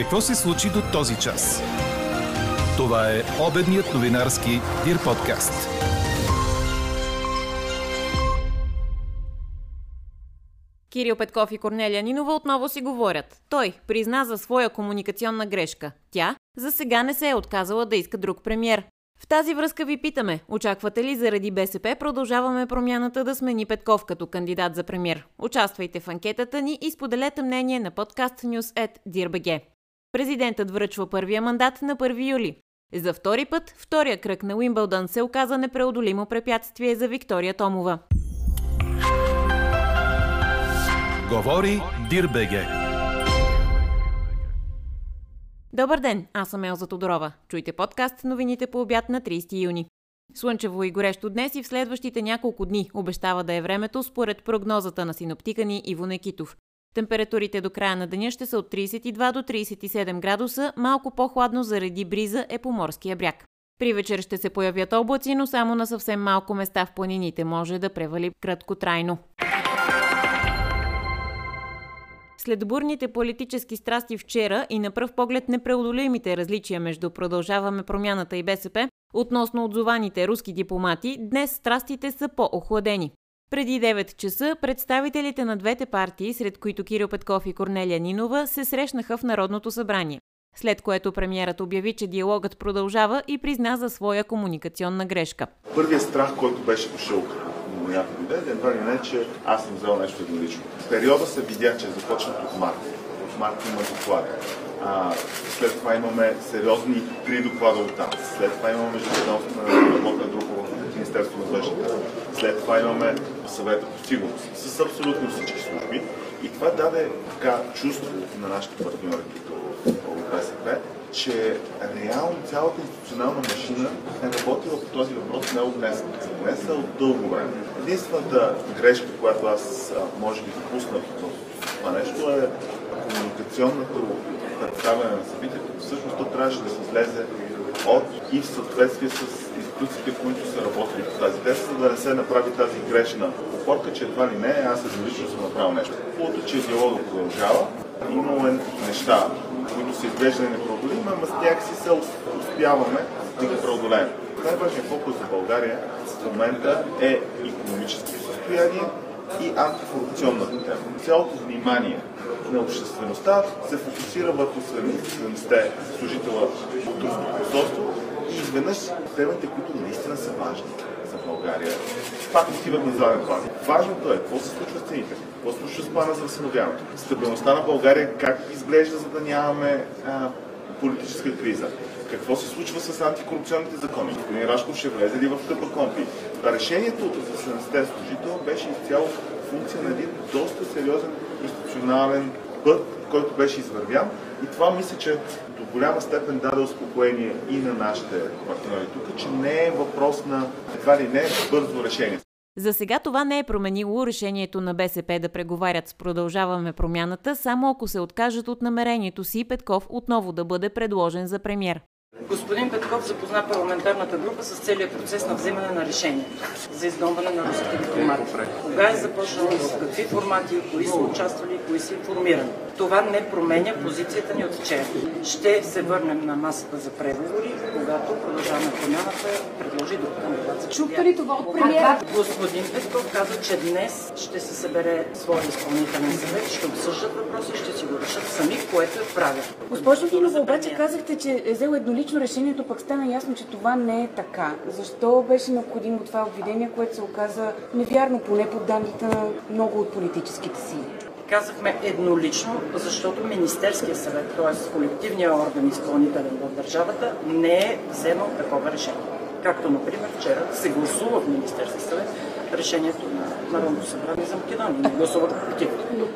Какво се случи до този час? Това е обедният новинарски Дир подкаст. Кирил Петков и Корнелия Нинова отново си говорят. Той призна за своя комуникационна грешка. Тя за сега не се е отказала да иска друг премьер. В тази връзка ви питаме, очаквате ли заради БСП продължаваме промяната да смени Петков като кандидат за премьер? Участвайте в анкетата ни и споделете мнение на подкаст News at DIRBG. Президентът връчва първия мандат на 1 юли. За втори път, втория кръг на Уимбълдън се оказа непреодолимо препятствие за Виктория Томова. Говори Дирбеге. Добър ден, аз съм Елза Тодорова. Чуйте подкаст новините по обяд на 30 юни. Слънчево и горещо днес и в следващите няколко дни обещава да е времето според прогнозата на синоптика ни Иво Некитов. Температурите до края на деня ще са от 32 до 37 градуса, малко по-хладно заради бриза е по морския бряг. При вечер ще се появят облаци, но само на съвсем малко места в планините може да превали краткотрайно. След бурните политически страсти вчера и на пръв поглед непреодолимите различия между Продължаваме промяната и БСП, относно отзованите руски дипломати, днес страстите са по-охладени. Преди 9 часа представителите на двете партии, сред които Кирил Петков и Корнелия Нинова, се срещнаха в Народното събрание. След което премиерът обяви, че диалогът продължава и призна за своя комуникационна грешка. Първият страх, който беше дошъл до някакви ден, едва ли не, че аз съм взел нещо еднолично. В периода се видя, че е започнат от март. От март има доклад. А, след това имаме сериозни три доклада от там. След това имаме междуведомствена работна група в Министерството на външните. След това имаме съвета по сигурност с абсолютно всички служби. И това даде така чувство на нашите партньори, като БСП, че реално цялата институционална машина е работила по този въпрос не от днес. Днес е от дълго време. Единствената грешка, която аз може би допуснах в това нещо е комуникационното представяне на събитието. Всъщност то трябваше да се излезе от и в съответствие с институциите, които са работили по тази теза, за да не се направи тази грешна опорка, че едва ли не, аз еднолично съм направил нещо. Хубавото, че диалога продължава. Имало е неща, които са изглеждали непреодолими, ама с тях си се успяваме да ги преодолеем. Най-важният фокус за България в момента е економическо състояние и антикорупционната тема. Цялото внимание на обществеността се фокусира върху 70 служителя от турското посолство и изведнъж темите, които наистина са важни за България, пак отиват на заден план. Важното е какво се случва с цените, какво се случва с плана за възстановяването, стабилността на България, как изглежда, за да нямаме а, политическа криза, какво се случва с антикорупционните закони. Господин Рашков ще влезе ли в тъпа компи? Решението от 70 служител беше изцяло функция на един доста сериозен институционален път, който беше извървян. И това мисля, че до голяма степен даде успокоение и на нашите партньори тук, че не е въпрос на едва ли не бързо решение. За сега това не е променило решението на БСП да преговарят с Продължаваме промяната, само ако се откажат от намерението си Петков отново да бъде предложен за премьер. Господин Петков запозна парламентарната група с целият процес на взимане на решение за издомване на руските дипломати. Кога е започнало, с какви формати, кои са участвали, кои са информирани. Това не променя позицията ни от вчера. Ще се върнем на масата за преговори, когато продължаваме промяната предложи друг кандидат. Чухте ли това от премиера? Господин Петков каза, че днес ще се събере своя изпълнителен съвет, ще обсъждат въпроси, ще си го решат сами, което е правилно. Госпожо Динова, обаче казахте, че е взел еднолично решението, пък стана ясно, че това не е така. Защо беше необходимо това обвинение, което се оказа невярно, поне по данните на много от политическите сили? Казахме еднолично, защото Министерския съвет, т.е. колективният орган изпълнителен в държавата, не е вземал такова решение. Както, например, вчера се гласува в Министерския съвет решението на Народното събрание за Македония. Не гласуват против.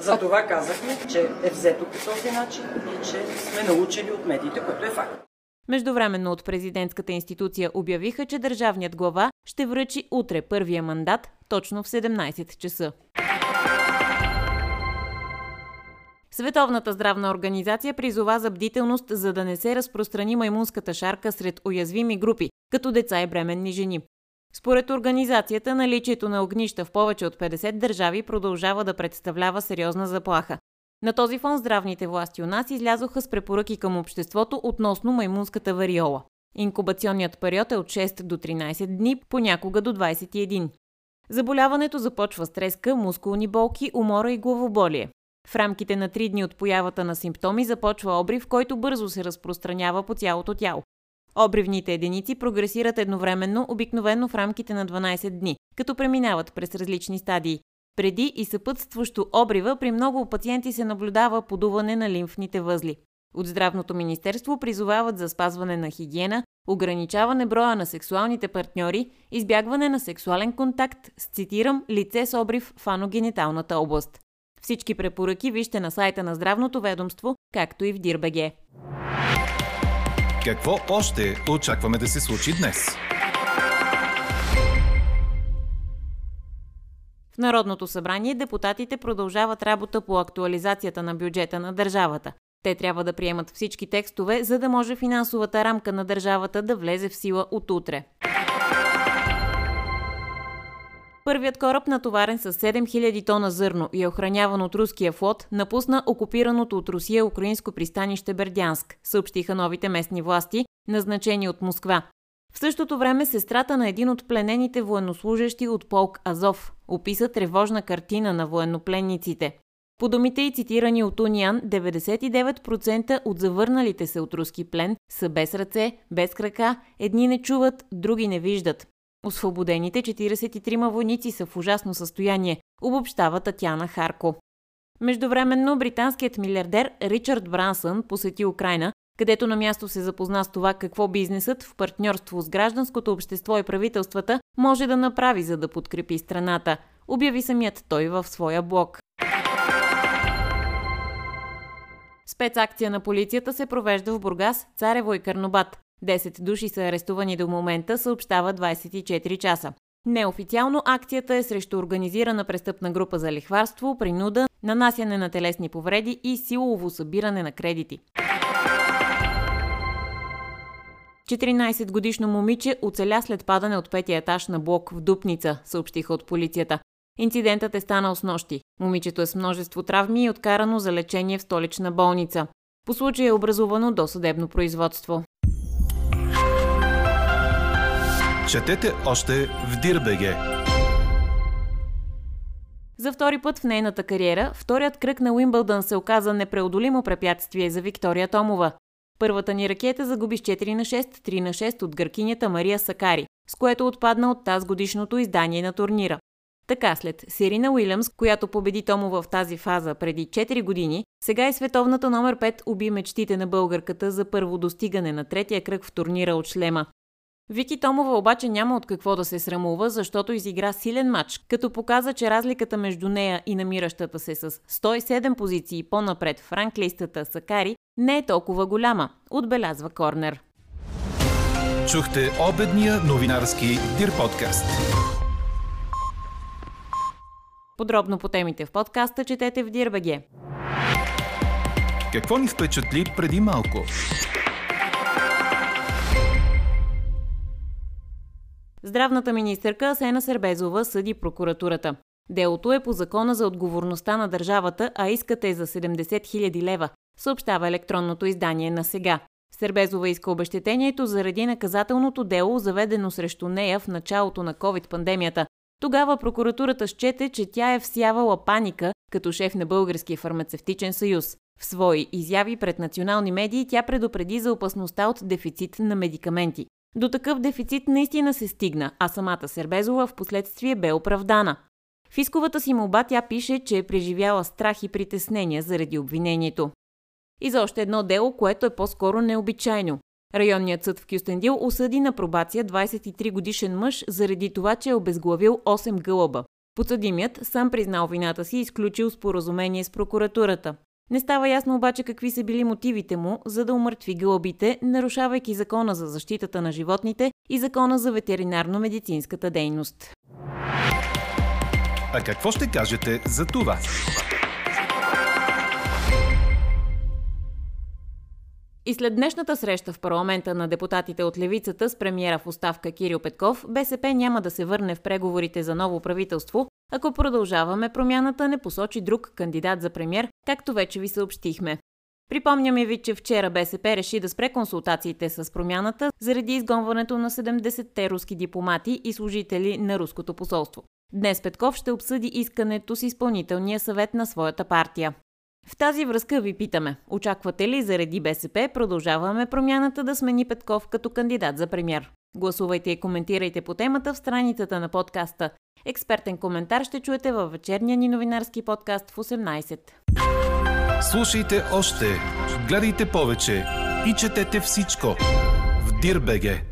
За това казахме, че е взето по този начин и че сме научили от медиите, което е факт. Междувременно от президентската институция обявиха, че държавният глава ще връчи утре първия мандат точно в 17 часа. Световната здравна организация призова за бдителност, за да не се разпространи маймунската шарка сред уязвими групи, като деца и бременни жени. Според организацията, наличието на огнища в повече от 50 държави продължава да представлява сериозна заплаха. На този фон здравните власти у нас излязоха с препоръки към обществото относно маймунската вариола. Инкубационният период е от 6 до 13 дни, понякога до 21. Заболяването започва с треска, мускулни болки, умора и главоболие. В рамките на 3 дни от появата на симптоми започва обрив, който бързо се разпространява по цялото тяло. Обривните единици прогресират едновременно, обикновено в рамките на 12 дни, като преминават през различни стадии. Преди и съпътстващо обрива при много пациенти се наблюдава подуване на лимфните възли. От Здравното министерство призовават за спазване на хигиена, ограничаване броя на сексуалните партньори, избягване на сексуален контакт с, цитирам, лице с обрив в аногениталната област. Всички препоръки вижте на сайта на Здравното ведомство, както и в Дирбеге. Какво още очакваме да се случи днес? В Народното събрание депутатите продължават работа по актуализацията на бюджета на държавата. Те трябва да приемат всички текстове, за да може финансовата рамка на държавата да влезе в сила от утре. Първият кораб, натоварен с 7000 тона зърно и охраняван от руския флот, напусна окупираното от Русия украинско пристанище Бердянск, съобщиха новите местни власти, назначени от Москва. В същото време сестрата на един от пленените военнослужащи от полк Азов описа тревожна картина на военнопленниците. По думите и цитирани от Униан, 99% от завърналите се от руски плен са без ръце, без крака, едни не чуват, други не виждат. Освободените 43 войници са в ужасно състояние, обобщава Татяна Харко. Междувременно британският милиардер Ричард Брансън посети Украина, където на място се запозна с това какво бизнесът в партньорство с гражданското общество и правителствата може да направи, за да подкрепи страната, обяви самият той в своя блог. Спецакция на полицията се провежда в Бургас, Царево и Карнобат. 10 души са арестувани до момента, съобщава 24 часа. Неофициално акцията е срещу организирана престъпна група за лихварство, принуда, нанасяне на телесни повреди и силово събиране на кредити. 14-годишно момиче оцеля след падане от петия етаж на блок в Дупница, съобщиха от полицията. Инцидентът е станал с нощи. Момичето е с множество травми и откарано за лечение в столична болница. По случая е образувано досъдебно производство. Четете още в Дирбеге. За втори път в нейната кариера, вторият кръг на Уимбълдън се оказа непреодолимо препятствие за Виктория Томова. Първата ни ракета загуби с 4 на 6, 3 на 6 от гъркинята Мария Сакари, с което отпадна от тази годишното издание на турнира. Така след Сирина Уилямс, която победи Томова в тази фаза преди 4 години, сега и световната номер 5 уби мечтите на българката за първо достигане на третия кръг в турнира от шлема. Вики Томова обаче няма от какво да се срамува, защото изигра силен матч, като показа, че разликата между нея и намиращата се с 107 позиции по-напред в ранглистата Сакари не е толкова голяма, отбелязва Корнер. Чухте обедния новинарски Дир подкаст. Подробно по темите в подкаста четете в Дирбеге. Какво ни впечатли преди малко? Здравната министърка Асена Сербезова съди прокуратурата. Делото е по закона за отговорността на държавата, а искате е за 70 000 лева, съобщава електронното издание на сега. Сербезова иска обещетението заради наказателното дело, заведено срещу нея в началото на COVID-пандемията. Тогава прокуратурата счете, че тя е всявала паника като шеф на Българския фармацевтичен съюз. В свои изяви пред национални медии тя предупреди за опасността от дефицит на медикаменти. До такъв дефицит наистина се стигна, а самата Сербезова в последствие бе оправдана. В исковата си молба тя пише, че е преживяла страх и притеснения заради обвинението. И за още едно дело, което е по-скоро необичайно. Районният съд в Кюстендил осъди на пробация 23 годишен мъж заради това, че е обезглавил 8 гълъба. Подсъдимият сам признал вината си и изключил споразумение с прокуратурата. Не става ясно обаче какви са били мотивите му, за да умъртви гълъбите, нарушавайки закона за защитата на животните и закона за ветеринарно-медицинската дейност. А какво ще кажете за това? И след днешната среща в парламента на депутатите от левицата с премиера в оставка Кирил Петков, БСП няма да се върне в преговорите за ново правителство, ако продължаваме промяната не посочи друг кандидат за премьер, както вече ви съобщихме. Припомняме ви, че вчера БСП реши да спре консултациите с промяната заради изгонването на 70-те руски дипломати и служители на руското посолство. Днес Петков ще обсъди искането с изпълнителния съвет на своята партия. В тази връзка ви питаме, очаквате ли заради БСП продължаваме промяната да смени Петков като кандидат за премьер? Гласувайте и коментирайте по темата в страницата на подкаста. Експертен коментар ще чуете във вечерния ни новинарски подкаст в 18. Слушайте още, гледайте повече и четете всичко в Дирбеге.